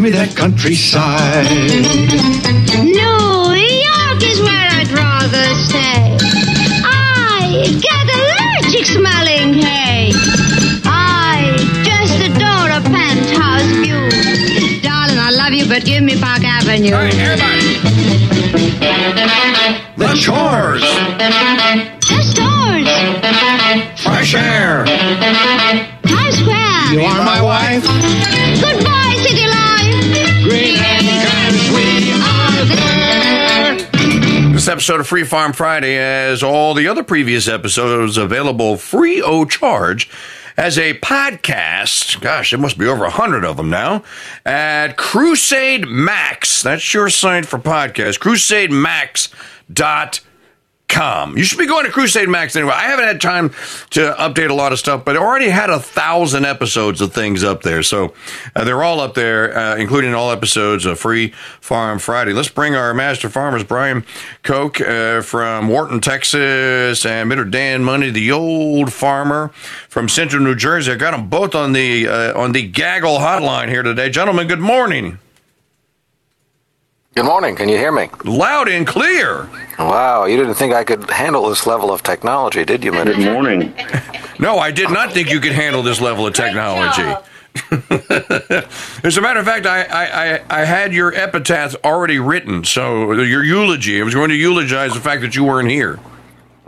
give me that countryside. New York is where I'd rather stay. I get allergic smelling hay. I just adore a penthouse view. Darling, I love you, but give me Park Avenue. All right, everybody. The chores, The stores. fresh air. Episode of Free Farm Friday, as all the other previous episodes, available free o charge as a podcast. Gosh, there must be over a hundred of them now at Crusade Max. That's your site for podcasts. CrusadeMax.com. You should be going to Crusade Max anyway. I haven't had time to update a lot of stuff, but I already had a thousand episodes of things up there. So uh, they're all up there, uh, including all episodes of Free Farm Friday. Let's bring our master farmers, Brian Koch uh, from Wharton, Texas, and Mr. Dan Mundy, the old farmer from Central New Jersey. I got them both on the uh, on the gaggle hotline here today, gentlemen. Good morning, Good morning. Can you hear me? loud and clear. Wow, you didn't think I could handle this level of technology, did you, Minute? Good morning. No, I did not think you could handle this level of technology. As a matter of fact, I, I, I, I had your epitaph already written, so uh, your eulogy. I was going to eulogize the fact that you weren't here.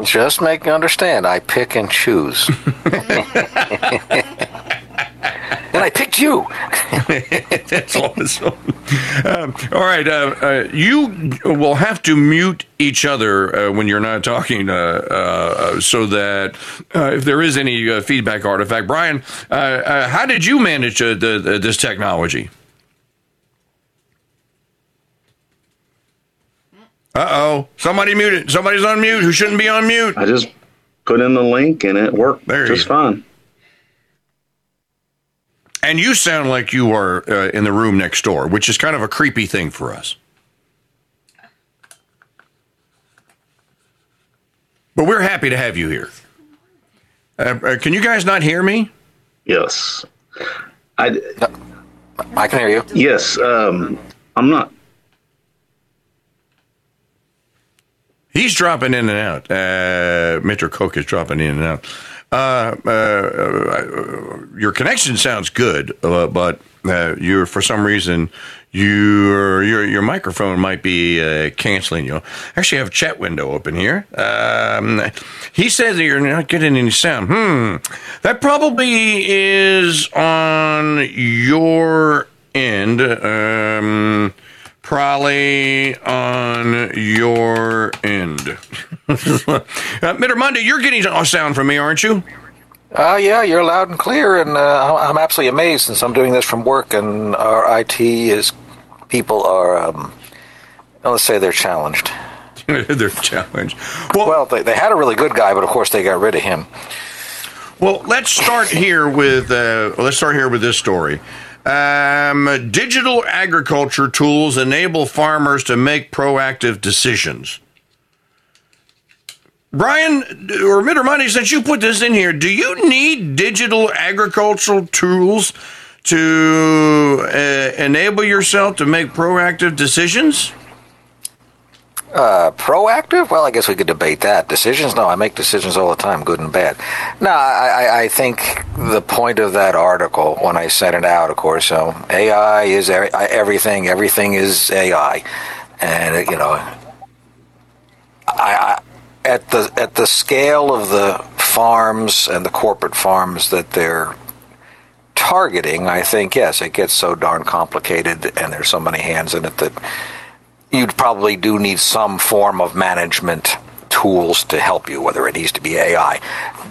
Just make me understand. I pick and choose. and I picked you. That's awesome. Um, all right, uh, uh, you will have to mute each other uh, when you're not talking, uh, uh, so that uh, if there is any uh, feedback artifact, Brian, uh, uh, how did you manage uh, the, the, this technology? Uh oh, somebody muted. Somebody's on mute who shouldn't be on mute. I just put in the link and it worked There just you- fine. And you sound like you are uh, in the room next door, which is kind of a creepy thing for us. But we're happy to have you here. Uh, uh, can you guys not hear me? Yes. I I can hear you. yes. Um, I'm not. He's dropping in and out. Uh, Mr. Koch is dropping in and out. Uh, uh, uh, your connection sounds good, uh, but uh, you're for some reason your your your microphone might be uh, canceling you. I Actually, have a chat window open here. Um, he says that you're not getting any sound. Hmm, that probably is on your end. Um, probably on your end. Uh, Mr. Mundy, you're getting a sound from me, aren't you? Uh, yeah, you're loud and clear, and uh, I'm absolutely amazed since I'm doing this from work, and our IT is people are, um, let's say they're challenged. They're challenged. Well, Well, they, they had a really good guy, but of course they got rid of him. Well, let's start here with uh, let's start here with this story. Um, digital agriculture tools enable farmers to make proactive decisions. Brian or Mittermoney, since you put this in here, do you need digital agricultural tools to uh, enable yourself to make proactive decisions? Uh, proactive? Well, I guess we could debate that. Decisions? No, I make decisions all the time, good and bad. No, I, I- think the point of that article, when I sent it out, of course, so AI is everything. Everything is AI, and you know, I at the at the scale of the farms and the corporate farms that they're targeting, I think yes, it gets so darn complicated, and there's so many hands in it that you'd probably do need some form of management tools to help you, whether it needs to be AI.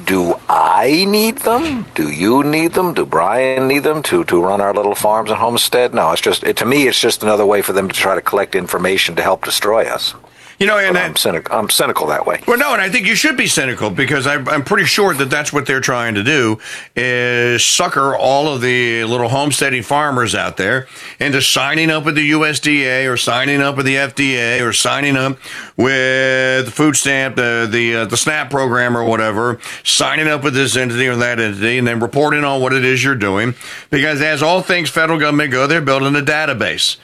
Do I need them? Do you need them? Do Brian need them to, to run our little farms and homestead? No, it's just it, to me, it's just another way for them to try to collect information to help destroy us. You know, and But I'm, cynical, I'm cynical that way. well, no, and I think you should be cynical because I, I'm pretty sure that that's what they're trying to do is sucker all of the little homesteading farmers out there into signing up with the USDA or signing up with the FDA or signing up with the food stamp, the the uh, the SNAP program or whatever, signing up with this entity or that entity, and then reporting on what it is you're doing. Because as all things federal government go, they're building a database.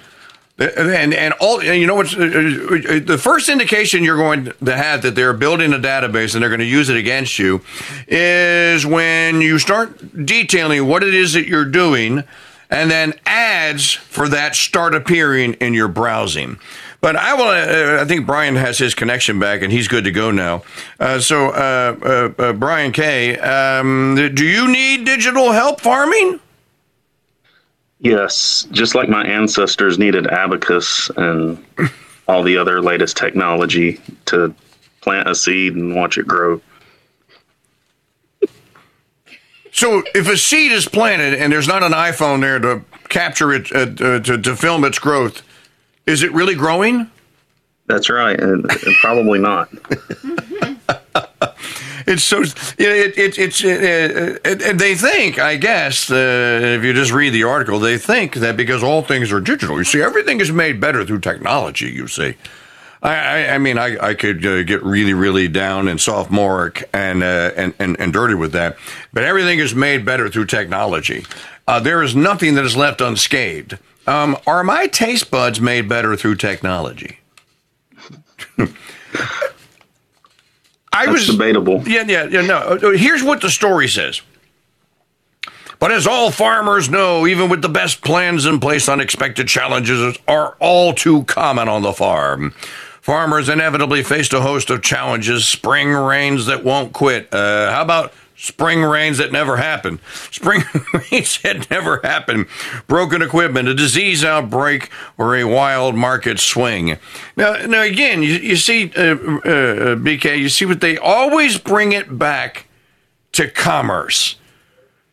And and all and you know what's uh, uh, the first indication you're going to have that they're building a database and they're going to use it against you is when you start detailing what it is that you're doing, and then ads for that start appearing in your browsing. But I will. Uh, I think Brian has his connection back, and he's good to go now. Uh, so, uh, uh, Brian K, um, do you need digital help farming? Yes, just like my ancestors needed abacus and all the other latest technology to plant a seed and watch it grow. So if a seed is planted and there's not an iPhone there to capture it, uh, to, to film its growth, is it really growing? That's right, and, and probably not. It's so you know, it, it, it's uh, uh, it, they think, I guess, uh, if you just read the article, they think that because all things are digital, you see, everything is made better through technology. You see. I, I, I mean, I, I could uh, get really, really down and sophomoric and, uh, and and and dirty with that, but everything is made better through technology. Uh, there is nothing that is left unscathed. Um, are my taste buds made better through technology? I That's debatable. Yeah, yeah, yeah. No, Uh, here's what the story says. But as all farmers know, even with the best plans in place, unexpected challenges are all too common on the farm. Farmers inevitably faced a host of challenges, spring rains that won't quit. Uh, how about spring rains that never happened. Spring rains that never happened. Broken equipment, a disease outbreak, or a wild market swing. Now, now again, you, you see, uh, uh, BK, you see what they always bring it back to commerce.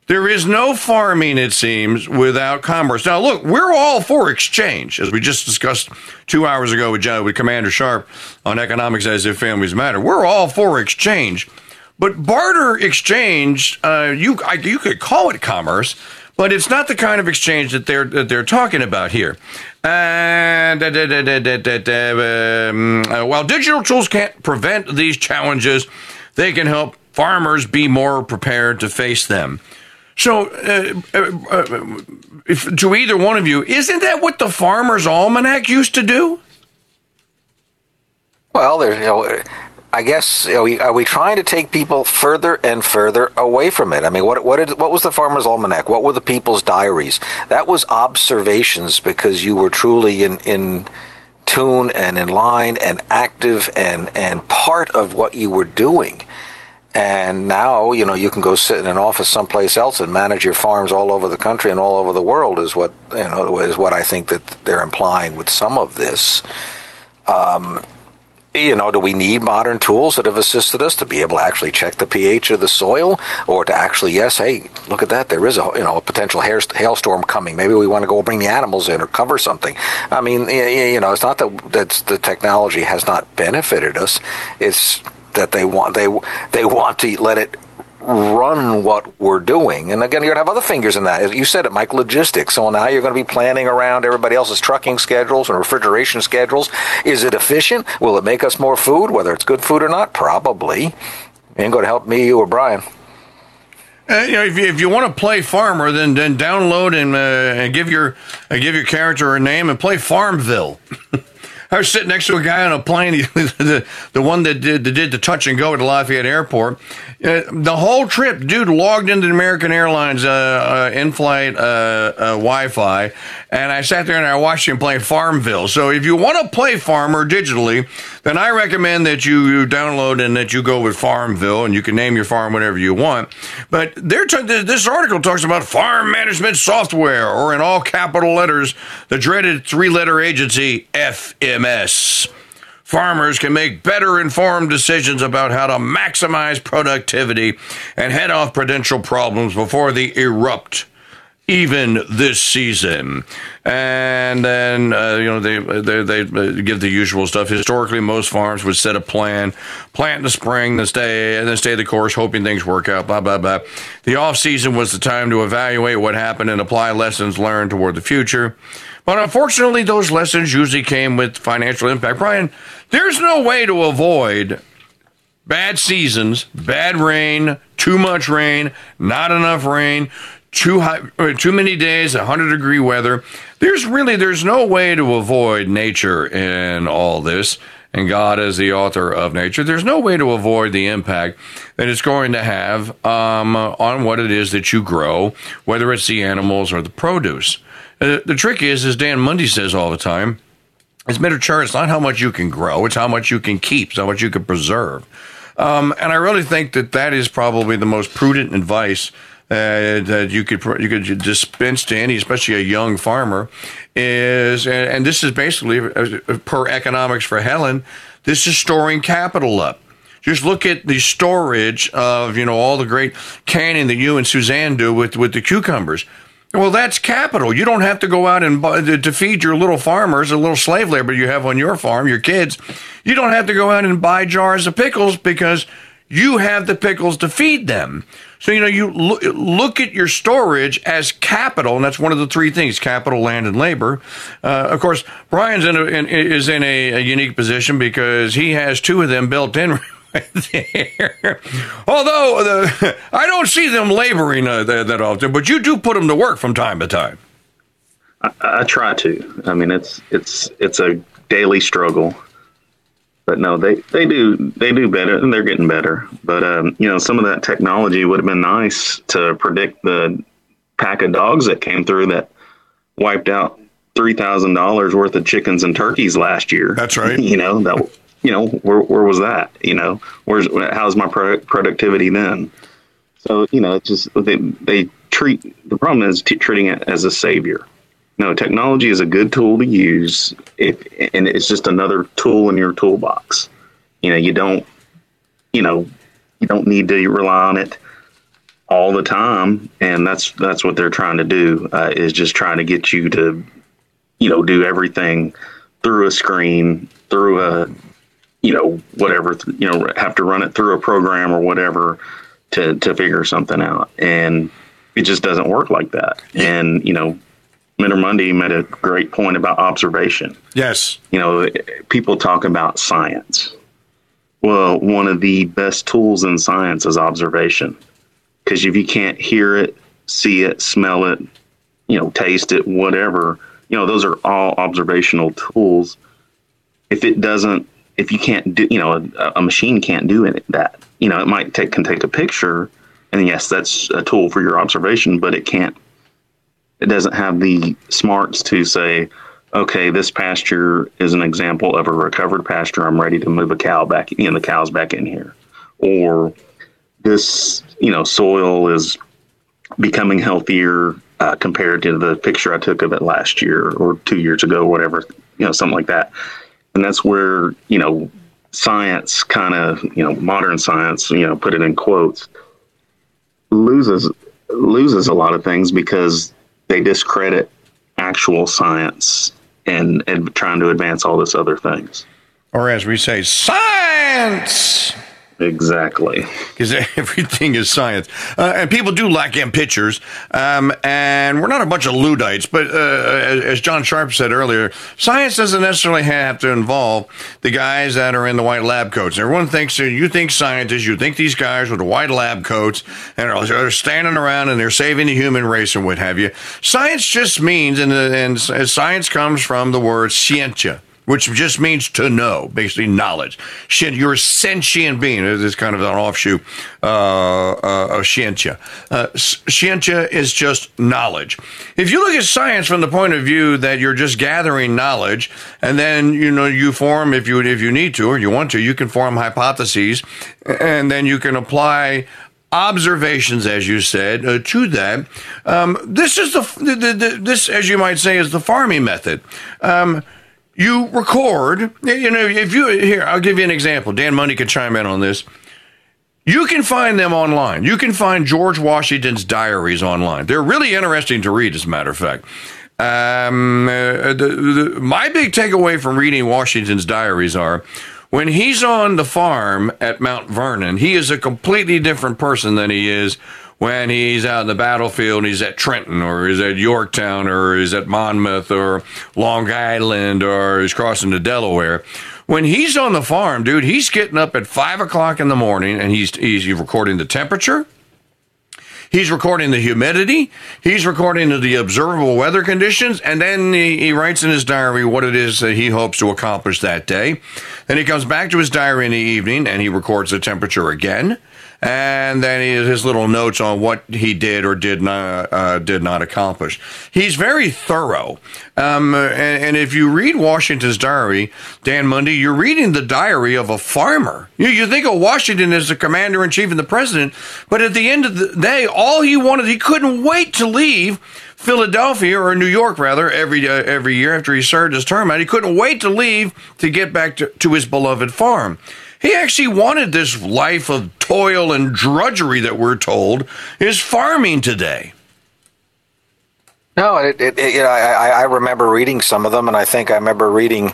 There is no farming, it seems, without commerce. Now, look, we're all for exchange, as we just discussed two hours ago with, John, with Commander Sharp on economics as if families matter. We're all for exchange, but barter exchange, uh, you I, you could call it commerce, but it's not the kind of exchange that they're that they're talking about here. While digital tools can't prevent these challenges, they can help farmers be more prepared to face them. So, uh, uh, uh, if, to either one of you, isn't that what the Farmer's Almanac used to do? Well, there's, you know, I guess are we, are we trying to take people further and further away from it? I mean, what what did, what was the Farmer's Almanac? What were the people's diaries? That was observations because you were truly in in tune and in line and active and and part of what you were doing. And now, you know, you can go sit in an office someplace else and manage your farms all over the country and all over the world. Is what you know is what I think that they're implying with some of this um, you know, do we need modern tools that have assisted us to be able to actually check the pH of the soil, or to actually, yes, hey, look at that, there is a you know a potential hailstorm coming. Maybe we want to go bring the animals in or cover something. I mean, you know, it's not that that's the technology has not benefited us. It's that they want they they want to let it run what we're doing. And again, you're going to have other fingers in that. You said it, Mike, logistics. So now you're going to be planning around everybody else's trucking schedules and refrigeration schedules. Is it efficient? Will it make us more food, whether it's good food or not? Probably. Ain't going to help me, you, or Brian. Uh, you know, if you, if you want to play farmer, then then download and, uh, and give your uh, give your character a name and play Farmville. I was sitting next to a guy on a plane, the, the one that did, that did the touch and go at the Lafayette Airport. Uh, the whole trip, dude logged into American Airlines uh, uh, in-flight uh, uh, Wi-Fi, and I sat there and I watched him play Farmville. So if you want to play Farmer digitally, then I recommend that you, you download and that you go with Farmville, and you can name your farm whatever you want. But t- this article talks about farm management software, or in all capital letters, the dreaded three-letter agency FMS. Farmers can make better informed decisions about how to maximize productivity and head off potential problems before they erupt. Even this season. And then, uh, you know, they, they, they give the usual stuff. Historically, most farms would set a plan, plant in the spring, then stay, and then stay the course, hoping things work out, blah, blah, blah. The off season was the time to evaluate what happened and apply lessons learned toward the future. But unfortunately, those lessons usually came with financial impact. Brian, there's no way to avoid bad seasons, bad rain, too much rain, not enough rain, too high, uh, too many days, 100 degree weather. There's really there's no way to avoid nature in all this. And God is the author of nature. There's no way to avoid the impact that it's going to have um, on what it is that you grow, whether it's the animals or the produce. Uh, the trick is, as Dan Mundy says all the time, it's miniature. It's not how much you can grow; it's how much you can keep, it's how much you can preserve. Um, and I really think that that is probably the most prudent advice uh, that you could you could dispense to any, especially a young farmer, is and, and this is basically uh, per economics for Helen. This is storing capital up. Just look at the storage of you know all the great canning that you and Suzanne do with with the cucumbers. Well, that's capital. You don't have to go out and buy, to feed your little farmers, a little slave labor you have on your farm, your kids. You don't have to go out and buy jars of pickles because you have the pickles to feed them. So, you know, you look, look at your storage as capital, and that's one of the three things capital, land, and labor. Uh, of course, Brian's in, a, in is in a, a unique position because he has two of them built in there. Although the, I don't see them laboring uh, that, that, often, but you do put them to work from time to time. I, I, try to. I mean, it's it's it's a daily struggle. But no, they, they do they do better, and they're getting better. But um, you know, some of that technology would have been nice to predict the pack of dogs that came through that wiped out three thousand dollars worth of chickens and turkeys last year. That's right. you know that you know, where, where was that? You know, where's how's my pro- productivity then? So you know, it's just they they treat the problem is t- treating it as a savior. No, technology is a good tool to use, if, and it's just another tool in your toolbox. You know, you don't, you know, you don't need to rely on it all the time, and that's that's what they're trying to do uh, is just trying to get you to, you know, do everything through a screen, through a you know, whatever, you know, have to run it through a program or whatever to, to figure something out. And it just doesn't work like that. And, you know, Minter Mundy made a great point about observation. Yes. You know, people talk about science. Well, one of the best tools in science is observation. Because if you can't hear it, see it, smell it, you know, taste it, whatever, you know, those are all observational tools. If it doesn't if you can't do, you know, a, a machine can't do it, that. You know, it might take can take a picture, and yes, that's a tool for your observation, but it can't. It doesn't have the smarts to say, okay, this pasture is an example of a recovered pasture. I'm ready to move a cow back, know, the cow's back in here, or this, you know, soil is becoming healthier uh, compared to the picture I took of it last year or two years ago, or whatever, you know, something like that and that's where you know science kind of you know modern science you know put it in quotes loses loses a lot of things because they discredit actual science and and trying to advance all this other things. Or as we say science Exactly. Because everything is science. Uh, and people do lack in pictures. Um, and we're not a bunch of Luddites, but uh, as, John Sharp said earlier, science doesn't necessarily have to involve the guys that are in the white lab coats. Everyone thinks, you think scientists, you think these guys with the white lab coats and are standing around and they're saving the human race and what have you. Science just means, and, and science comes from the word scientia which just means to know, basically knowledge. You're a sentient being. is kind of an offshoot uh, uh, of scientia. Uh, is just knowledge. If you look at science from the point of view that you're just gathering knowledge, and then you know you form, if you if you need to or you want to, you can form hypotheses, and then you can apply observations, as you said, uh, to that. Um, this is the, the, the, this, as you might say, is the farming method. Um, you record, you know, if you, here, I'll give you an example. Dan Mundy could chime in on this. You can find them online. You can find George Washington's diaries online. They're really interesting to read, as a matter of fact. Um, uh, the, the, my big takeaway from reading Washington's diaries are when he's on the farm at Mount Vernon, he is a completely different person than he is when he's out in the battlefield and he's at Trenton or he's at Yorktown or he's at Monmouth or Long Island or he's crossing to Delaware when he's on the farm, dude, he's getting up at five o'clock in the morning and he's he's recording the temperature. He's recording the humidity. He's recording the observable weather conditions, and then he, he, writes in his diary what it is that he hopes to accomplish that day. Then he comes back to his diary in the evening and he records the temperature again and then his little notes on what he did or did not uh, did not accomplish. He's very thorough, um, and, and, if you read Washington's diary, Dan Mundy, you're reading the diary of a farmer. You, you think of Washington as the commander in chief and the president, but at the end of the day, all he wanted, he couldn't wait to leave. Philadelphia or New York rather every uh, every year after he served his term out he couldn't wait to leave to get back to, to his beloved farm he actually wanted this life of toil and drudgery that we're told is farming today. No, it, it, it, you know, I, I remember reading some of them, and I think I remember reading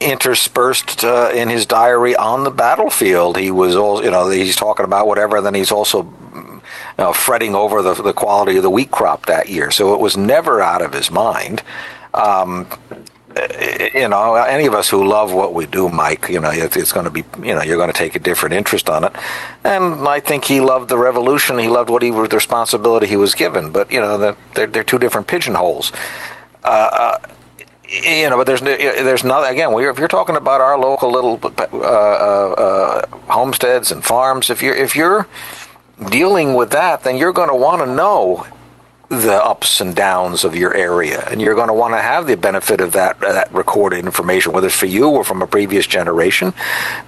interspersed uh, in his diary on the battlefield. He was all, you know, he's talking about whatever, and then he's also you know, fretting over the, the quality of the wheat crop that year. So it was never out of his mind. Um, you know, any of us who love what we do, Mike, you know, it's going to be, you know, you're going to take a different interest on it. And I think he loved the revolution. He loved what he the responsibility he was given. But you know, they're they're two different pigeonholes. Uh, uh, you know, but there's there's nothing. Again, if you're talking about our local little uh, uh, homesteads and farms, if you're if you're dealing with that, then you're going to want to know the ups and downs of your area, and you're going to want to have the benefit of that that recorded information, whether it's for you or from a previous generation,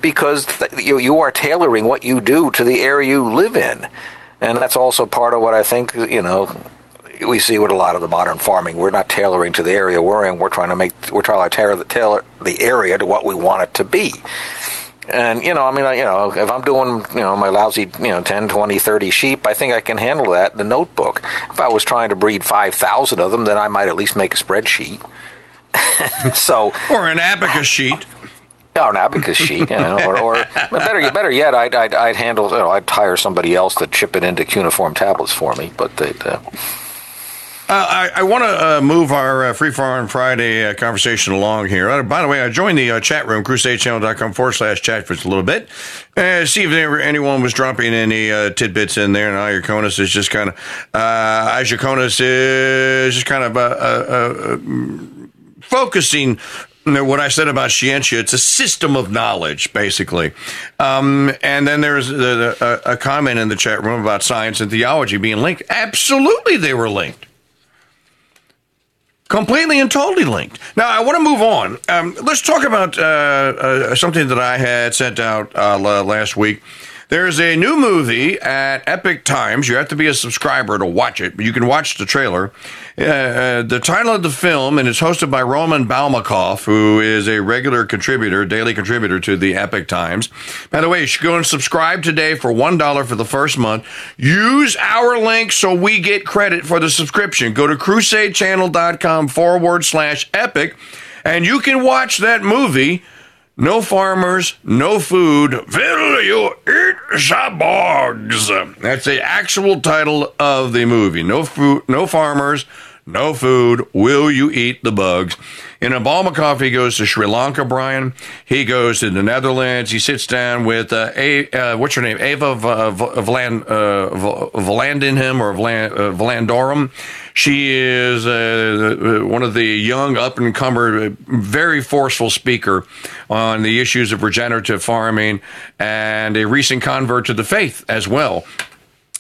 because th- you you are tailoring what you do to the area you live in, and that's also part of what I think you know we see with a lot of the modern farming. We're not tailoring to the area we're in. We're trying to make we're trying to tailor, tailor the area to what we want it to be. And, you know, I mean, you know, if I'm doing, you know, my lousy, you know, 10, 20, 30 sheep, I think I can handle that in the notebook. If I was trying to breed 5,000 of them, then I might at least make a spreadsheet. so. Or an abacus sheet. Or an abacus sheet, you know, or, or better, better yet, I'd, I'd, I'd handle, you know, I'd hire somebody else to chip it into cuneiform tablets for me. But they, uh, uh, I, I want to uh, move our uh, Free Farm Friday uh, conversation along here. Uh, by the way, I joined the chat room, crusadechannel.com forward slash chat for just a little bit. see if there, anyone was dropping any tidbits in there. And Ayakonis is just kind of, uh, Ayakonis is just kind of focusing what I said about Scientia, it's a system of knowledge, basically. Um, and then there's a, a, a, comment in the chat room about science and theology being linked. Absolutely, they were linked completely and totally linked. Now, I want to move on. Um, let's talk about uh, uh, something that I had sent out uh, last week. There's a new movie at Epoch Times. You have to be a subscriber to watch it, but you can watch the trailer. Uh, uh, the title of the film, and it's hosted by Roman Balmakov, who is a regular contributor, daily contributor to the Epoch Times. By the way, you should go and subscribe today for $1 for the first month. Use our link so we get credit for the subscription. Go to crusadechannel.com forward slash epic, and you can watch that movie no farmers, no food. Will you eat the? That's the actual title of the movie. No food, no farmers, no food. Will you eat the bugs? In Balmakov, he goes to Sri Lanka, Brian. He goes to the Netherlands. He sits down with, uh, a, uh, what's her name? Ava Vland, uh, or Vland, uh, Vlandorum. She is uh, one of the young up and comer, very forceful speaker on the issues of regenerative farming and a recent convert to the faith as well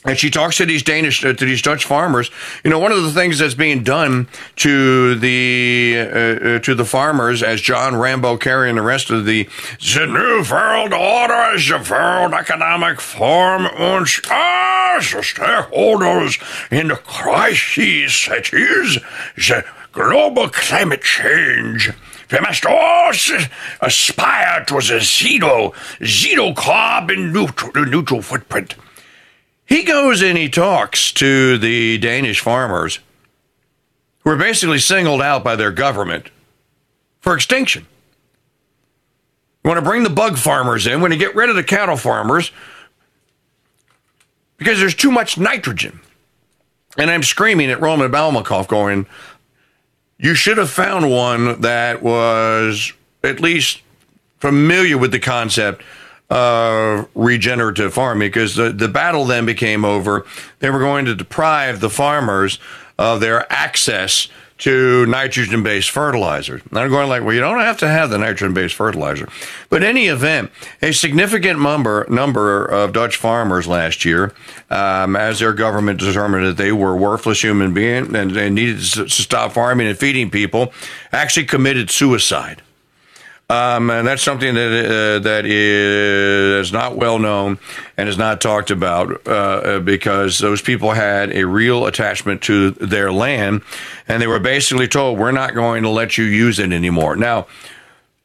and she talks to these Danish, uh, to these Dutch farmers. You know, one of the things that's being done to the uh, uh, to the farmers, as John Rambo Kerry and the rest of the the New World Order is the World Economic Forum uns as stakeholders in the crisis as the global climate change We must all aspire towards a zero, zero carbon neutral, neutral footprint. He goes and he talks to the Danish farmers who are basically singled out by their government for extinction. You want to bring the bug farmers in, when to get rid of the cattle farmers because there's too much nitrogen. And I'm screaming at Roman Balmakov, going, You should have found one that was at least familiar with the concept of regenerative farming because the, the battle then became over. They were going to deprive the farmers of their access to nitrogen based fertilizers. And I'm going like, well, you don't have to have the nitrogen based fertilizer. But in any event, a significant number number of Dutch farmers last year, um, as their government determined that they were worthless human beings and they needed to stop farming and feeding people, actually committed suicide. Um, and that's something that uh, that is not well known and is not talked about uh, because those people had a real attachment to their land, and they were basically told, "We're not going to let you use it anymore." Now,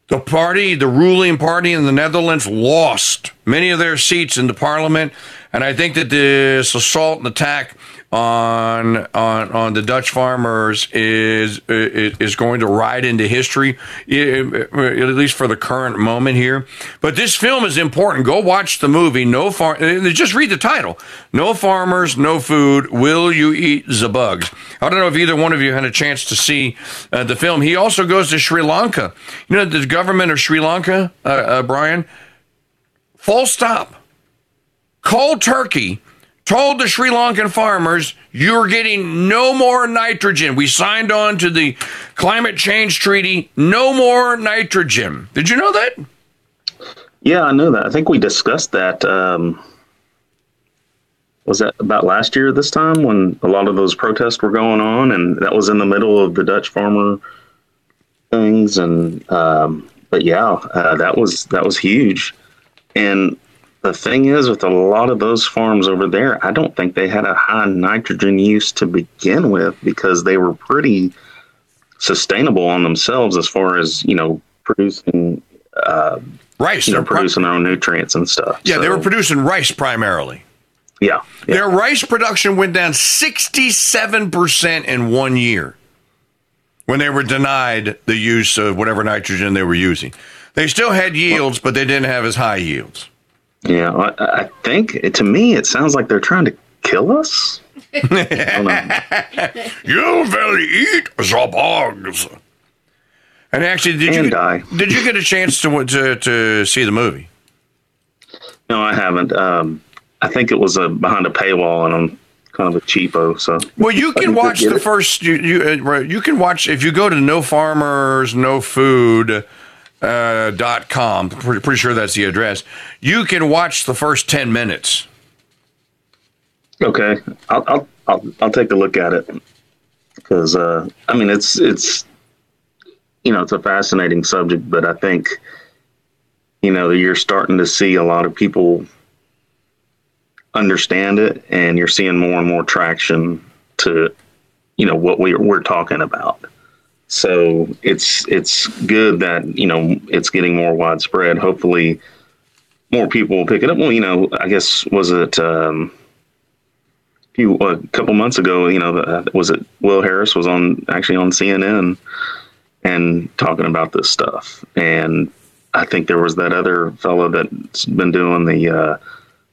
the party, the ruling party in the Netherlands, lost many of their seats in the parliament, and I think that this assault and attack on on on the Dutch farmers is is, going to ride into history, at least for the current moment here. But this film is important. Go watch the movie. No farm. Just read the title. No farmers, no food. Will you eat the bugs? I don't know if either one of you had a chance to see uh, the film. He also goes to Sri Lanka. You know the government of Sri Lanka, uh, uh, Brian. Full stop. Cold turkey told the Sri Lankan farmers, you're getting no more nitrogen. We signed on to the climate change treaty, no more nitrogen. Did you know that? Yeah, I know that. I think we discussed that. Um, was that about last year this time when a lot of those protests were going on, and that was in the middle of the Dutch farmer things, and um, but yeah, uh, that was that was huge. And the thing is, with a lot of those farms over there, I don't think they had a high nitrogen use to begin with because they were pretty sustainable on themselves as far as you know producing uh, Rice. They're producing their own nutrients and stuff. yeah, they were producing rice primarily. yeah, yeah. Their rice production went down 67% in one year when they were denied the use of whatever nitrogen they were using. They still had yields, but they didn't have as high yields. Yeah, I, I think to me it sounds like they're trying to kill us. I don't know. You will eat the bugs. And actually, did And you die. did you get a chance to to, to see the movie? No, I haven't. Um, I think it was a behind a paywall, and I'm kind of a cheapo. So Well, you can can watch the it. first. You you, uh, you can watch if you go to no farmers no food. Uh, dot com. Pretty, pretty sure that's the address. You can watch the first ten minutes. okay, I'll I'll I'll, I'll take a look at it because uh, I mean it's it's you know it's a fascinating subject, but I think you know you're starting to see a lot of people understand it, and you're seeing more and more traction to you know what we we're talking about. So it's it's good that you know it's getting more widespread. Hopefully, more people will pick it up. Well, you know, I guess was it um, a few a couple months ago? You know, uh, was it Will Harris was on actually on CNN and talking about this stuff, and I think there was that other fellow that's been doing the uh,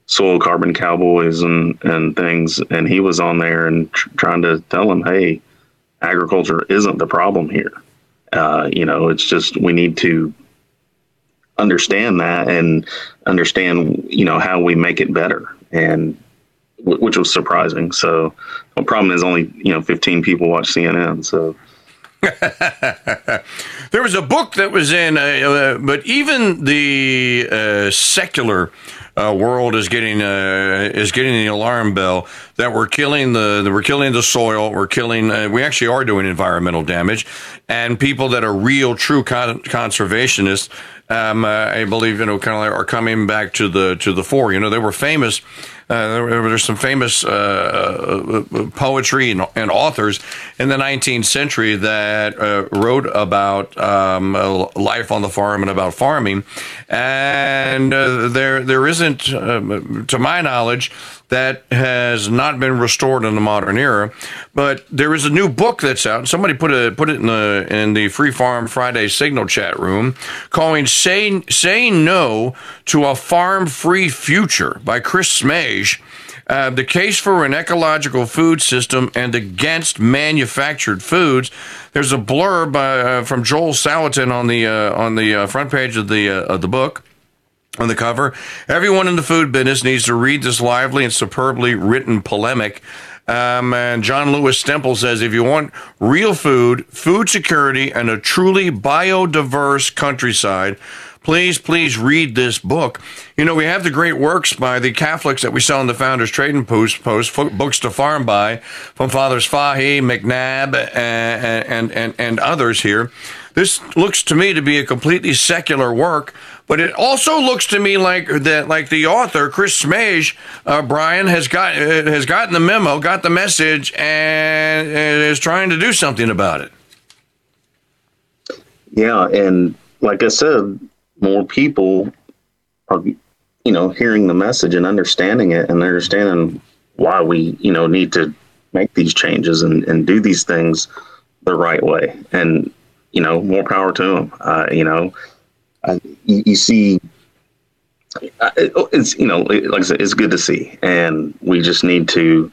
soil carbon cowboys and and things, and he was on there and tr- trying to tell them, hey agriculture isn't the problem here. Uh, you know, it's just we need to understand that and understand, you know, how we make it better. And w- which was surprising. So the problem is only you know 15 people watch CNN. So There was a book that was in, uh, uh, but even the uh, secular uh, world is getting uh, is getting the alarm bell that we're killing the we're killing the soil. We're killing. Uh, we actually are doing environmental damage, and people that are real, true con- conservationists, um, I believe, you know, kind of like are coming back to the to the fore. You know, they were famous Uh, there, there's some famous uh, uh, poetry and, and, authors in the 19th century that uh, wrote about um, life on the farm and about farming. And uh, there, there isn't, um, to my knowledge, that has not been restored in the modern era. But there is a new book that's out. Somebody put a put it in the in the Free Farm Friday Signal chat room, calling "Say Saying No to a Farm Free Future" by Chris Smaje. Uh, the case for an ecological food system and against manufactured foods. There's a blurb uh, from Joel Salatin on the uh, on the uh, front page of the uh, of the book on the cover. Everyone in the food business needs to read this lively and superbly written polemic. Um, and John Lewis Stempel says if you want real food, food security, and a truly biodiverse countryside, please, please read this book. You know, we have the great works by the Catholics that we sell in the Founders Trading Post, post books to farm by, from Fathers Fahey, McNabb, and, and, and, and others here. This looks to me to be a completely secular work, but it also looks to me like that, like the author Chris Smaje, uh, Brian has got uh, has gotten the memo, got the message, and, is trying to do something about it. Yeah, and like I said, more people are, you know, hearing the message and understanding it, and understanding why we, you know, need to make these changes and, and do these things the right way. And you know, more power to them. Uh, you know, you, you, see, it's you know, like I said, it's good to see, and we just need to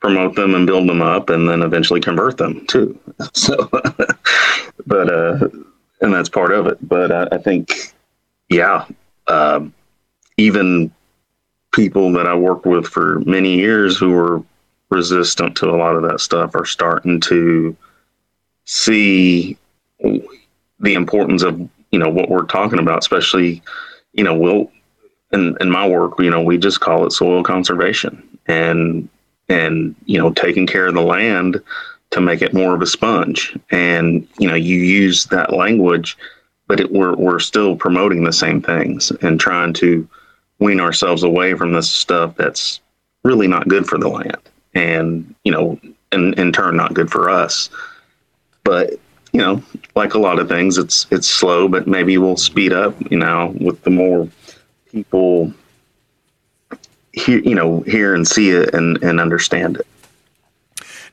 promote them and build them up, and then eventually convert them too. So, but uh, and that's part of it. But I, I think, yeah, um, even people that I worked with for many years who were resistant to a lot of that stuff are starting to see the importance of you know what we're talking about, especially you know we'll in in my work you know we just call it soil conservation and and you know taking care of the land to make it more of a sponge. And you know you use that language but it, we're we're still promoting the same things and trying to wean ourselves away from this stuff that's really not good for the land and you know in, in turn not good for us. But you know, like a lot of things, it's it's slow, but maybe we'll speed up. You know, with the more people hear, you know, hear and see it and and understand it.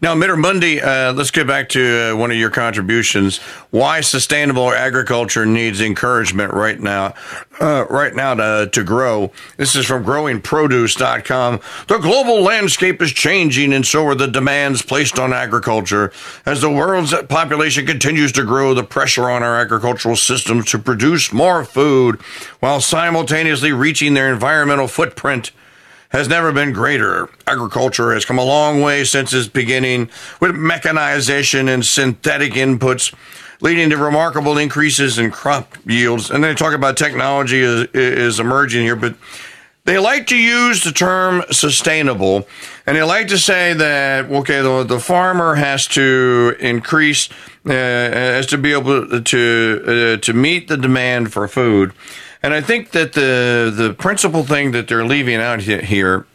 Now, Mitter Mundy, uh, let's get back to uh, one of your contributions. Why sustainable agriculture needs encouragement right now, uh, right now to, to grow. This is from growingproduce.com. The global landscape is changing, and so are the demands placed on agriculture. As the world's population continues to grow, the pressure on our agricultural systems to produce more food while simultaneously reaching their environmental footprint has never been greater. Agriculture has come a long way since its beginning with mechanization and synthetic inputs, leading to remarkable increases in crop yields. And they talk about technology is, is emerging here, but they like to use the term sustainable, and they like to say that okay, the, the farmer has to increase, uh, has to be able to uh, to meet the demand for food. And I think that the the principal thing that they're leaving out here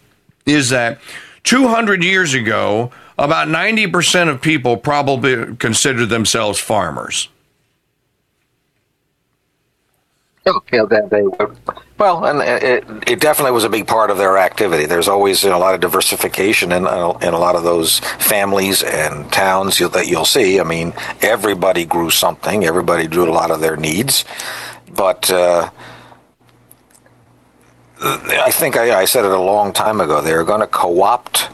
is that 200 years ago, about 90% of people probably considered themselves farmers. Okay, they, well, and it, it definitely was a big part of their activity. There's always you know, a lot of diversification in, in a lot of those families and towns that you'll see. I mean, everybody grew something, everybody drew a lot of their needs, but uh, I think I, I, said it a long time ago. They're going to co-opt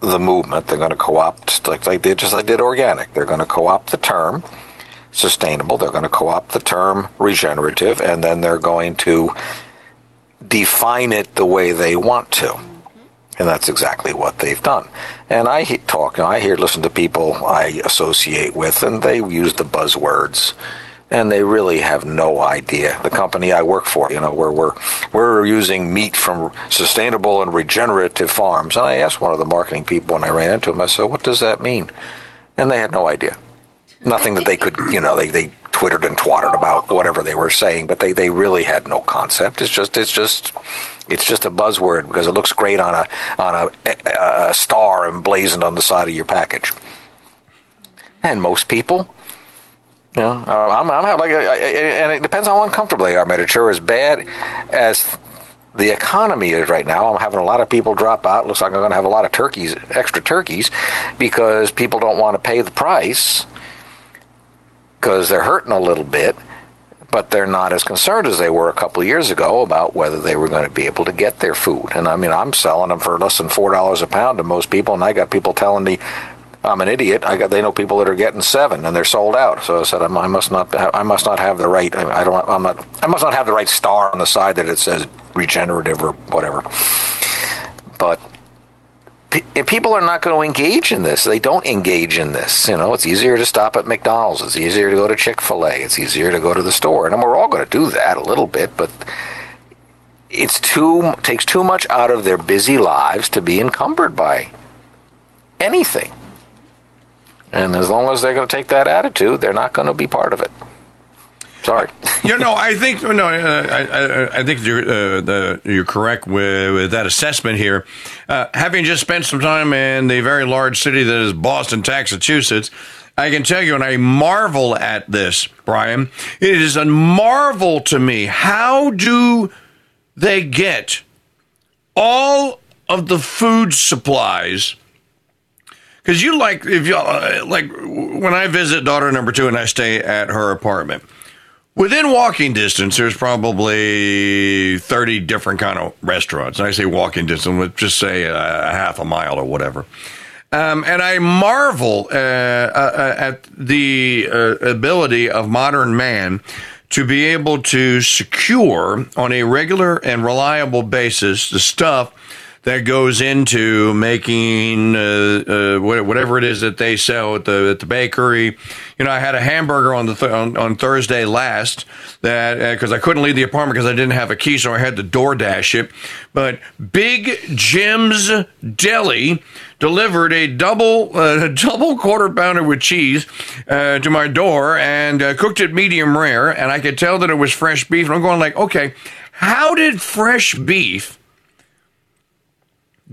the movement. They're going to co-opt like they did, just like they did organic. They're going to co-opt the term sustainable. They're going to co-opt the term regenerative, and then they're going to define it the way they want to. And that's exactly what they've done. And I talk, I hear, listen to people I associate with, and they use the buzzwords and they really have no idea. The company I work for, you know, where we're we're using meat from sustainable and regenerative farms. And I asked one of the marketing people when I ran into him, I said, "What does that mean?" And they had no idea. Nothing that they could, you know, they they twittered and twattered about. whatever they were saying, but they, they really had no concept. It's just it's just it's just a buzzword because it looks great on a on a, a, a star emblazoned on the side of your package. And most people, you know, uh, I'm, I'm like, and it depends on how uncomfortable they are. It's as bad as the economy is right now. I'm having a lot of people drop out. Looks like I'm going to have a lot of turkeys, extra turkeys, because people don't want to pay the price because they're hurting a little bit, but they're not as concerned as they were a couple of years ago about whether they were going to be able to get their food. And I mean, I'm selling them for less than four dollars a pound to most people, and I got people telling me I'm an idiot. I got they know people that are getting seven and they're sold out. So I said I must not I must not have the right I don't I'm not I must not have the right star on the side that it says regenerative or whatever. But people are not going to engage in this. They don't engage in this. You know, it's easier to stop at McDonald's. It's easier to go to Chick Fil A. It's easier to go to the store, and we're all going to do that a little bit, but it's too takes too much out of their busy lives to be encumbered by anything. And as long as they're going to take that attitude, they're not going to be part of it. Sorry. you know, I think no, uh, I, I, think you're uh, the, you're correct with, with, that assessment here. Uh, having just spent some time in the very large city that is Boston, Massachusetts, I can tell you, and I marvel at this, Brian. It is a marvel to me. How do they get all of the food supplies? Because you like if you uh, like when I visit daughter number two and I stay at her apartment Within walking distance, there's probably 30 different kind of restaurants. And I say walking distance, let's just say a, half a mile or whatever. Um, and I marvel uh, uh, at the uh, ability of modern man to be able to secure on a regular and reliable basis the stuff that goes into making uh, uh, whatever it is that they sell at the at the bakery. You know, I had a hamburger on the th- on, on, Thursday last that because uh, I couldn't leave the apartment because I didn't have a key, so I had to DoorDash it. But Big Jim's Deli delivered a double uh, double quarter pounder with cheese uh, to my door and uh, cooked it medium rare, and I could tell that it was fresh beef. And I'm going like, okay, how did fresh beef?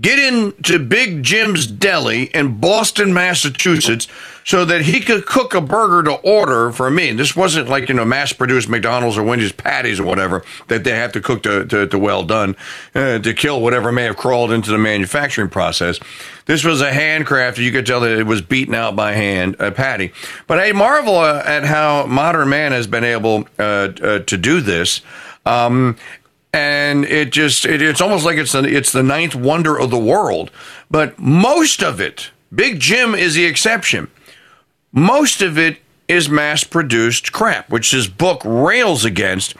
Get into Big Jim's Deli in Boston, Massachusetts, so that he could cook a burger to order for me. And this wasn't like, you know, mass produced McDonald's or Wendy's patties or whatever that they have to cook to, to, to well done uh, to kill whatever may have crawled into the manufacturing process. This was a handcrafted, you could tell that it was beaten out by hand, a patty. But I marvel at how modern man has been able uh, uh to do this. Um, and it just it, it's almost like it's the, it's the ninth wonder of the world. But most of it, Big Jim is the exception. Most of it is mass produced crap, which this book rails against.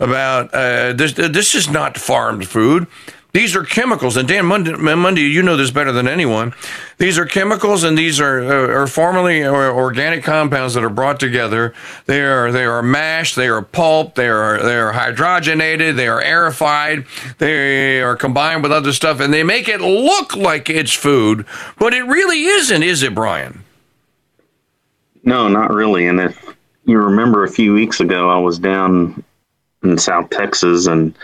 About uh, this, this is not farmed food. These are chemicals, and Dan Mundy, Mundy, you know this better than anyone. These are chemicals, and these are uh, are formerly organic compounds that are brought together. They are they are mashed, they are pulped, they are they are hydrogenated, they are aerified, they are combined with other stuff, and they make it look like it's food, but it really isn't, is it, Brian? No, not really. And if you remember, a few weeks ago, I was down in South Texas, and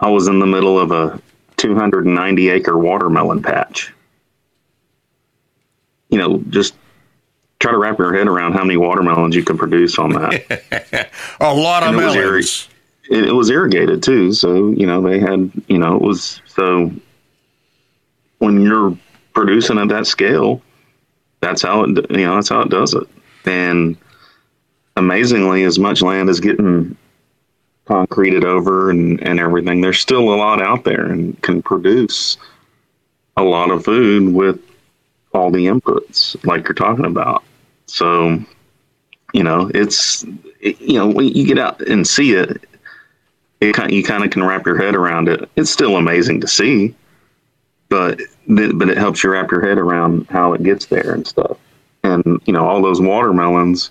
I was in the middle of a 290 acre watermelon patch. You know, just try to wrap your head around how many watermelons you can produce on that. a lot of melons. It, it, was irrigated too, so you know they had you know it was so when you're producing at that scale, that's how it you know that's how it does it. And amazingly, as much land is getting concreted over and, and everything, there's still a lot out there and can produce a lot of food with all the inputs like you're talking about. So, you know, it's, it, you know, when you get out and see it, it kind, you kind of can wrap your head around it. It's still amazing to see, but, but it helps you wrap your head around how it gets there and stuff. And, you know, all those watermelons,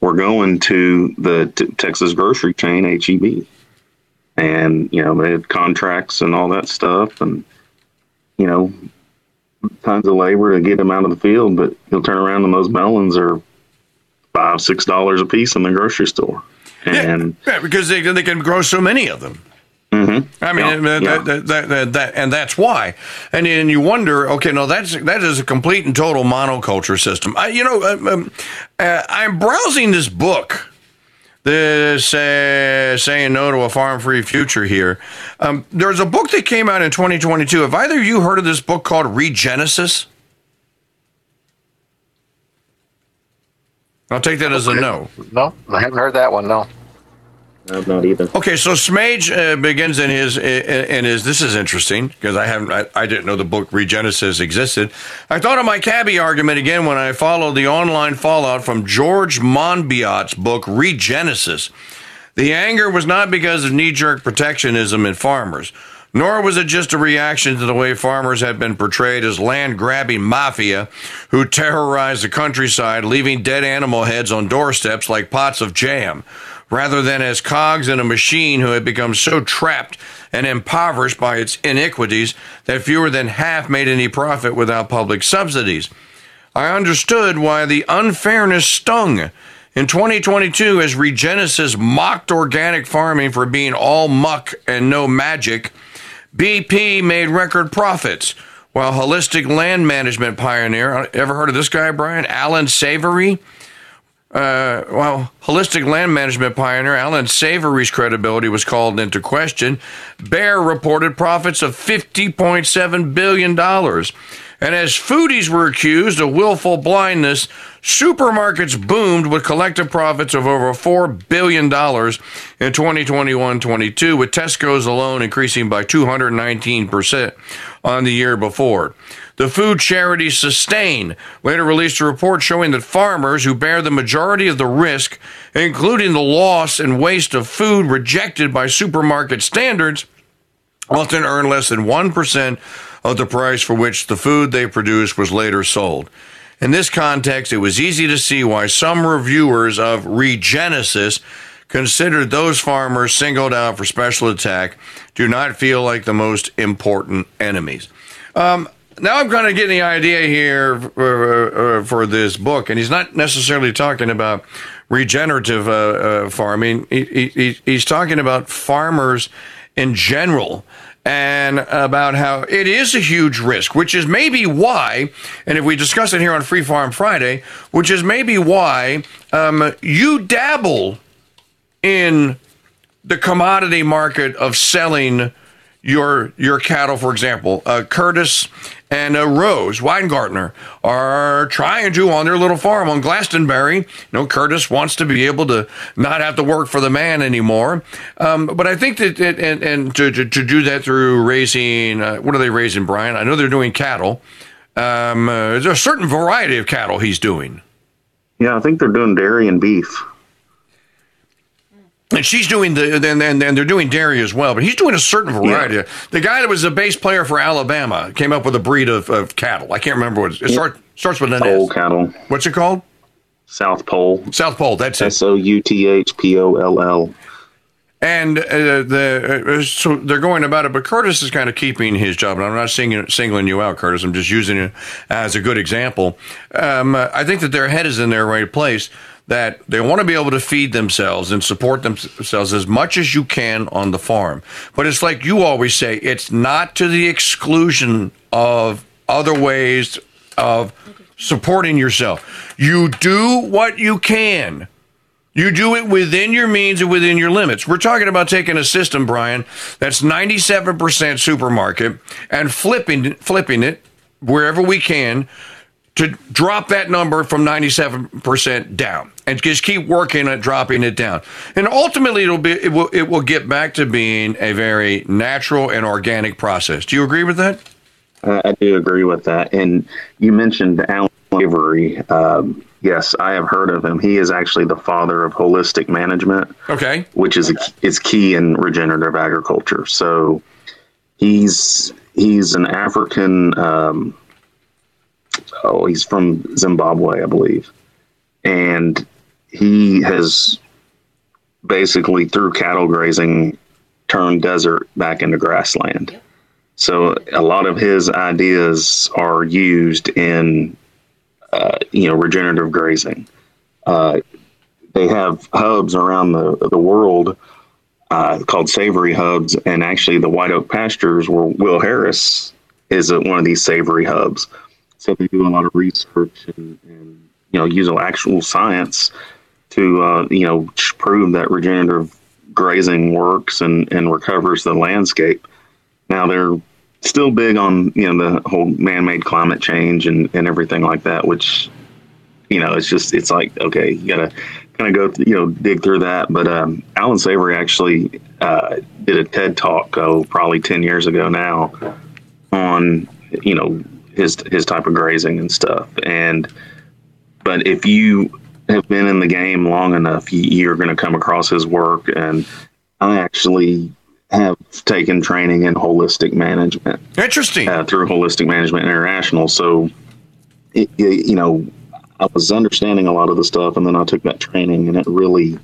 were going to the t- Texas grocery chain HEB, and you know they had contracts and all that stuff, and you know tons of labor to get them out of the field. But you'll turn around and those melons are five six dollars a piece in the grocery store. And yeah, because they, they can grow so many of them. Mm-hmm. I mean, yeah, that, yeah. That, that, that, that, and that's why. And then you wonder, okay, no, that's that is a complete and total monoculture system. I, you know, um, um, uh, I'm browsing this book, this uh, saying no to a farm-free future. Here, um, there's a book that came out in 2022. Have either of you heard of this book called Regenesis? I'll take that as a no. No, I haven't heard that one. No. No, not either. Okay, so Smaje uh, begins in his in his. This is interesting because I haven't. I, I, didn't know the book Regenesis existed. I thought of my cabbie argument again when I followed the online fallout from George Monbiot's book Regenesis. The anger was not because of knee jerk protectionism in farmers, nor was it just a reaction to the way farmers had been portrayed as land grabbing mafia who terrorized the countryside, leaving dead animal heads on doorsteps like pots of jam rather than as cogs in a machine who had become so trapped and impoverished by its iniquities that fewer than half made any profit without public subsidies. I understood why the unfairness stung. In 2022, as Regenesis mocked organic farming for being all muck and no magic, BP made record profits. While holistic land management pioneer, ever heard of this guy, Brian? Alan Savory? Uh, well, holistic land management pioneer Alan Savory's credibility was called into question. Bear reported profits of $50.7 billion. And as foodies were accused of willful blindness, supermarkets boomed with collective profits of over $4 billion in 2021 22, with Tesco's alone increasing by 219% on the year before. The food charity Sustain later released a report showing that farmers who bear the majority of the risk, including the loss and waste of food rejected by supermarket standards, often earn less than 1% of the price for which the food they produce was later sold. In this context, it was easy to see why some reviewers of Regenesis considered those farmers singled out for special attack do not feel like the most important enemies. Um, now I'm kind of getting the idea here for, uh, for, this book, and he's not necessarily talking about regenerative uh, uh, farming. He, he, he's talking about farmers in general and about how it is a huge risk, which is maybe why, and if we discuss it here on Free Farm Friday, which is maybe why um, you dabble in the commodity market of selling your your cattle, for example, uh, Curtis and uh, Rose Weingartner are trying to on their little farm on Glastonbury. You know, Curtis wants to be able to not have to work for the man anymore. Um, but I think that it, and, and to, to, to, do that through raising uh, what are they raising, Brian? I know they're doing cattle. Um, uh, there's a certain variety of cattle he's doing. Yeah, I think they're doing dairy and beef and she's doing the then and, and they're doing dairy as well, but he's doing a certain variety. Yeah. The guy that was a bass player for Alabama came up with a breed of, of cattle. I can't remember what it, it start, starts with an Pole S. cattle. What's it called? South Poll. South Poll. That's it. S O U T H P O L L. And uh, the uh, so they're going about it, but Curtis is kind of keeping his job. And I'm not singing, singling you out, Curtis. I'm just using it as a good example. Um, I think that their head is in their right place that they want to be able to feed themselves and support themselves as much as you can on the farm. But it's like you always say, it's not to the exclusion of other ways of supporting yourself. You do what you can. You do it within your means and within your limits. We're talking about taking a system, Brian, that's 97% supermarket and flipping flipping it wherever we can to drop that number from 97% down and just keep working at dropping it down. And ultimately it'll be it will it will get back to being a very natural and organic process. Do you agree with that? Uh, I do agree with that. And you mentioned Alan Savory. Um, yes, I have heard of him. He is actually the father of holistic management. Okay. Which is is key in regenerative agriculture. So he's he's an African um, oh, he's from Zimbabwe, I believe. And he has basically, through cattle grazing, turned desert back into grassland. So a lot of his ideas are used in, uh, you know, regenerative grazing. Uh, they have hubs around the the world uh, called savory hubs, and actually the White Oak Pastures, where Will Harris is one of these savory hubs. So they do a lot of research and, and you know use actual science to uh, you know prove that regenerative grazing works and, and recovers the landscape. Now they're still big on you know the whole man-made climate change and, and everything like that, which you know it's just it's like okay you gotta kind of go you know dig through that. But um, Alan Savory actually uh, did a TED talk oh probably ten years ago now on you know his his type of grazing and stuff and but if you have been in the game long enough, you, are going to come across his work. And I actually have taken training in holistic management. Interesting. Uh, through Holistic Management International. So, it, it, you know, I was understanding a lot of the stuff, and then I took that training, and it really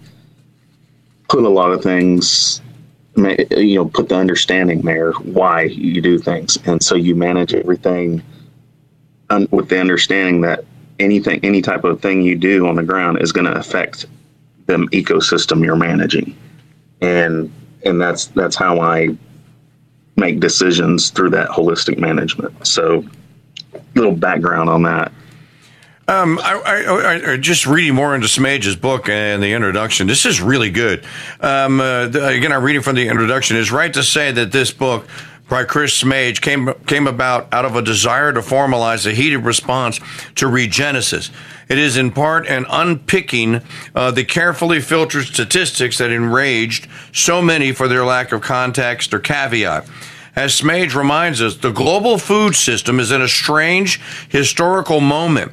put a lot of things, you know, put the understanding there why you do things, and so you manage everything with the understanding that anything, any type of thing you do on the ground is going to affect the ecosystem you're managing, and and that's that's how I make decisions through that holistic management. So, little background on that. Um, I, I, I, just reading more into Smaje's book and the introduction. This is really good. Um, uh, again, I'm reading from the introduction. It's right to say that this book by Chris Smaje came came about out of a desire to formalize a heated response to regenesis. It is in part an unpicking uh, the carefully filtered statistics that enraged so many for their lack of context or caveat. As Smaje reminds us, the global food system is in a strange historical moment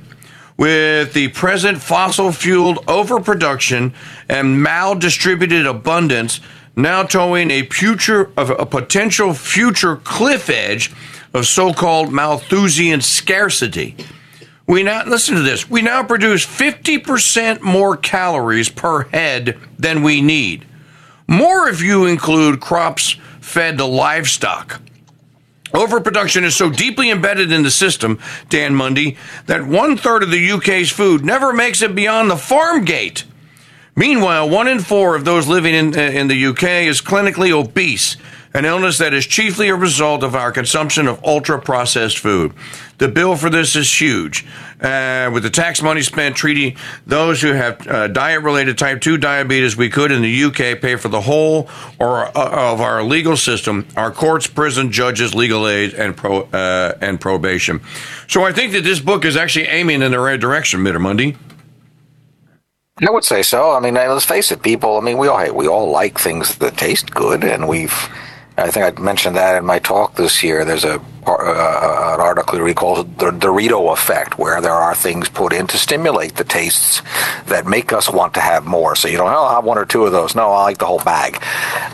with the present fossil fueled overproduction and maldistributed abundance now towing a future of a potential future cliff edge of so-called Malthusian scarcity. We now listen to this. We now produce 50% more calories per head than we need. More if you include crops fed to livestock. Overproduction is so deeply embedded in the system, Dan Mundy, that one third of the UK's food never makes it beyond the farm gate. Meanwhile, one in four of those living in, uh, in the UK is clinically obese, an illness that is chiefly a result of our consumption of ultra processed food. The bill for this is huge. Uh, with the tax money spent treating those who have uh, diet related type 2 diabetes, we could in the UK pay for the whole or uh, of our legal system, our courts, prison, judges, legal aid, and, pro, uh, and probation. So I think that this book is actually aiming in the right direction, Mitter Mundy. I would say so. I mean, let's face it, people. I mean, we all we all like things that taste good, and we've. I think I mentioned that in my talk this year. There's a uh, an article we call the Dorito effect, where there are things put in to stimulate the tastes that make us want to have more. So you don't, oh, I'll have one or two of those. No, I like the whole bag.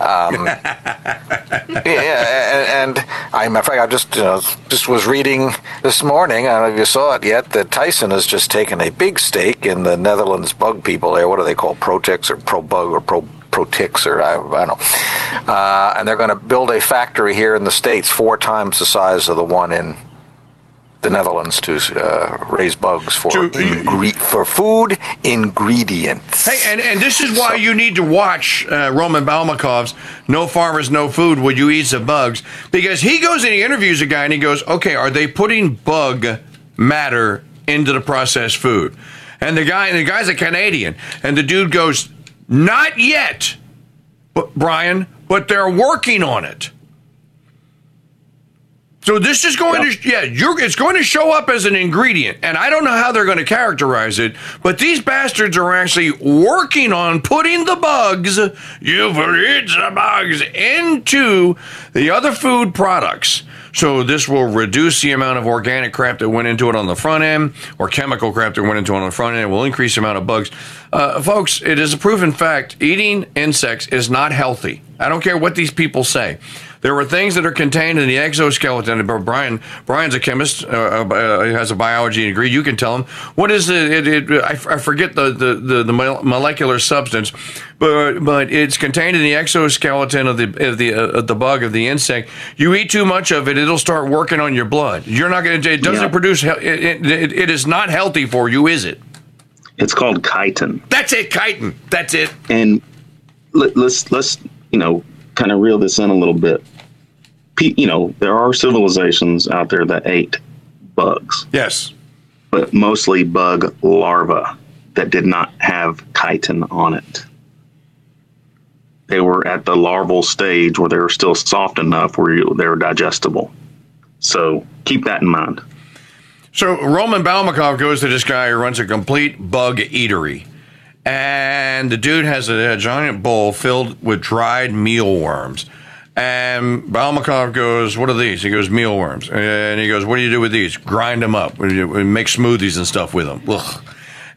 Um, yeah, and, and I'm in fact, I just you know, just was reading this morning. I don't know if you saw it yet. That Tyson has just taken a big stake in the Netherlands bug people there. What do they call Protex or Pro Bug or Pro Protix or I, I don't know. Uh, and they're going to build a factory here in the States four times the size of the one in the Netherlands to uh, raise bugs for to, ingre- for food ingredients. Hey, and, and this is why so, you need to watch uh, Roman Balmakov's "No Farmers, No Food: Will You Eat the Bugs?" because he goes and he interviews a guy and he goes, "Okay, are they putting bug matter into the processed food?" And the guy, and the guy's a Canadian, and the dude goes, not yet, but Brian, but they're working on it. So this is going yep. to yeah, you're it's going to show up as an ingredient, and I don't know how they're going to characterize it, but these bastards are actually working on putting the bugs, you've eat the bugs, into the other food products. So this will reduce the amount of organic crap that went into it on the front end, or chemical crap that went into it on the front end. It will increase the amount of bugs. Uh, folks, it is a proven fact: eating insects is not healthy. I don't care what these people say. There were things that are contained in the exoskeleton. Brian, Brian's a chemist. Uh, uh, has a biology degree. You can tell him what is it. it, it I, I, forget the, the, the, the, molecular substance, but but it's contained in the exoskeleton of the of the uh, the bug of the insect. You eat too much of it, it'll start working on your blood. You're not going to. It doesn't yeah. produce. It, it, it is not healthy for you, is it? It's called chitin. That's it, chitin. That's it. And let, let's let's you know kind of reel this in a little bit. Pe- You know, there are civilizations out there that ate bugs, Yes. but mostly bug larvae that did not have chitin on it. They were at the larval stage where they were still soft enough where you, they were digestible. So keep that in mind. So Roman Balmakov goes to this guy who runs a complete bug eatery. And the dude has a, a giant bowl filled with dried mealworms. And Balmakov goes, What are these? He goes, Mealworms. And he goes, What do you do with these? Grind them up. We make smoothies and stuff with them. Ugh.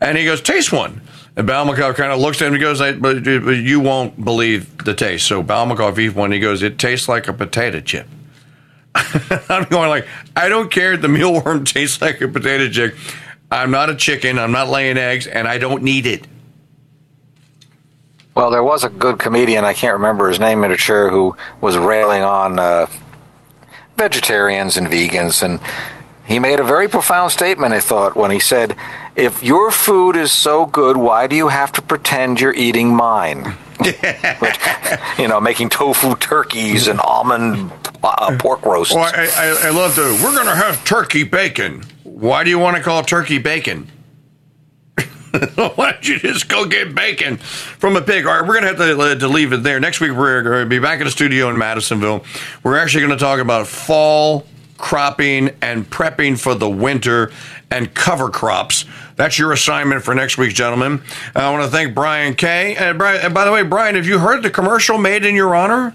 And he goes, Taste one. And Balmakov kind of looks at him and goes, but you won't believe the taste. So Balmakov eats one. He goes, It tastes like a potato chip. I'm going like, I don't care if the mealworm tastes like a potato chip. I'm not a chicken. I'm not laying eggs, and I don't need it. Well, there was a good comedian, I can't remember his name, mature, who was railing on uh, vegetarians and vegans. And he made a very profound statement, I thought, when he said, If your food is so good, why do you have to pretend you're eating mine? Which, you know, making tofu turkeys and almond uh, pork roasts. Well, I, I, I love the. We're gonna have turkey bacon. Why do you want to call turkey bacon? Why don't you just go get bacon from a pig? All right, we're going to have to, uh, to leave it there. Next week, we're going to be back in the studio in Madisonville. We're actually going to talk about fall cropping and prepping for the winter and cover crops. That's your assignment for next week, gentlemen. I want to thank Brian Kay. And, Brian, and by the way, Brian, have you heard the commercial made in your honor?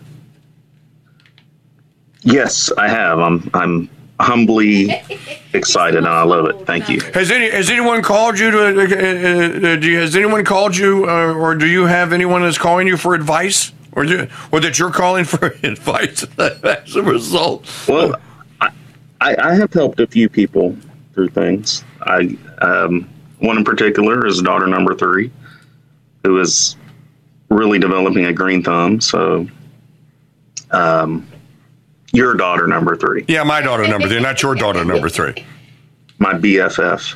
Yes, I have. I'm I'm humbly excited and I love it. Thank you. Has any has anyone called you to? Uh, uh, uh, do you, has anyone called you, uh, or do you have anyone that's calling you for advice, or do, or that you're calling for advice as a result? Well, I, I I have helped a few people through things. I um, one in particular is daughter number three, who is really developing a green thumb. So, um, your daughter number three, Yeah, my daughter number three, not your daughter number three. my BFF.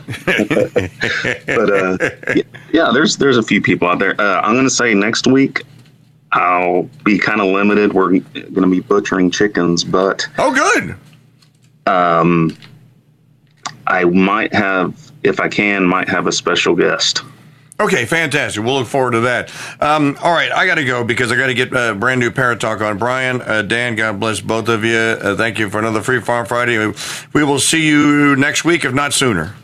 but uh, yeah, there's there's a few people out there. Uh, I'm going to say next week. I'll be kind of limited. We're going to be butchering chickens, but Oh, good. Um, I might have, if I can, might have a special guest. Okay, fantastic. We'll look forward to that. Um, all right, I got to go because I got to get a brand new Parrot Talk on. Brian, uh, Dan, God bless both of you. Uh, thank you for another Free Farm Friday. We will see you next week, if not sooner.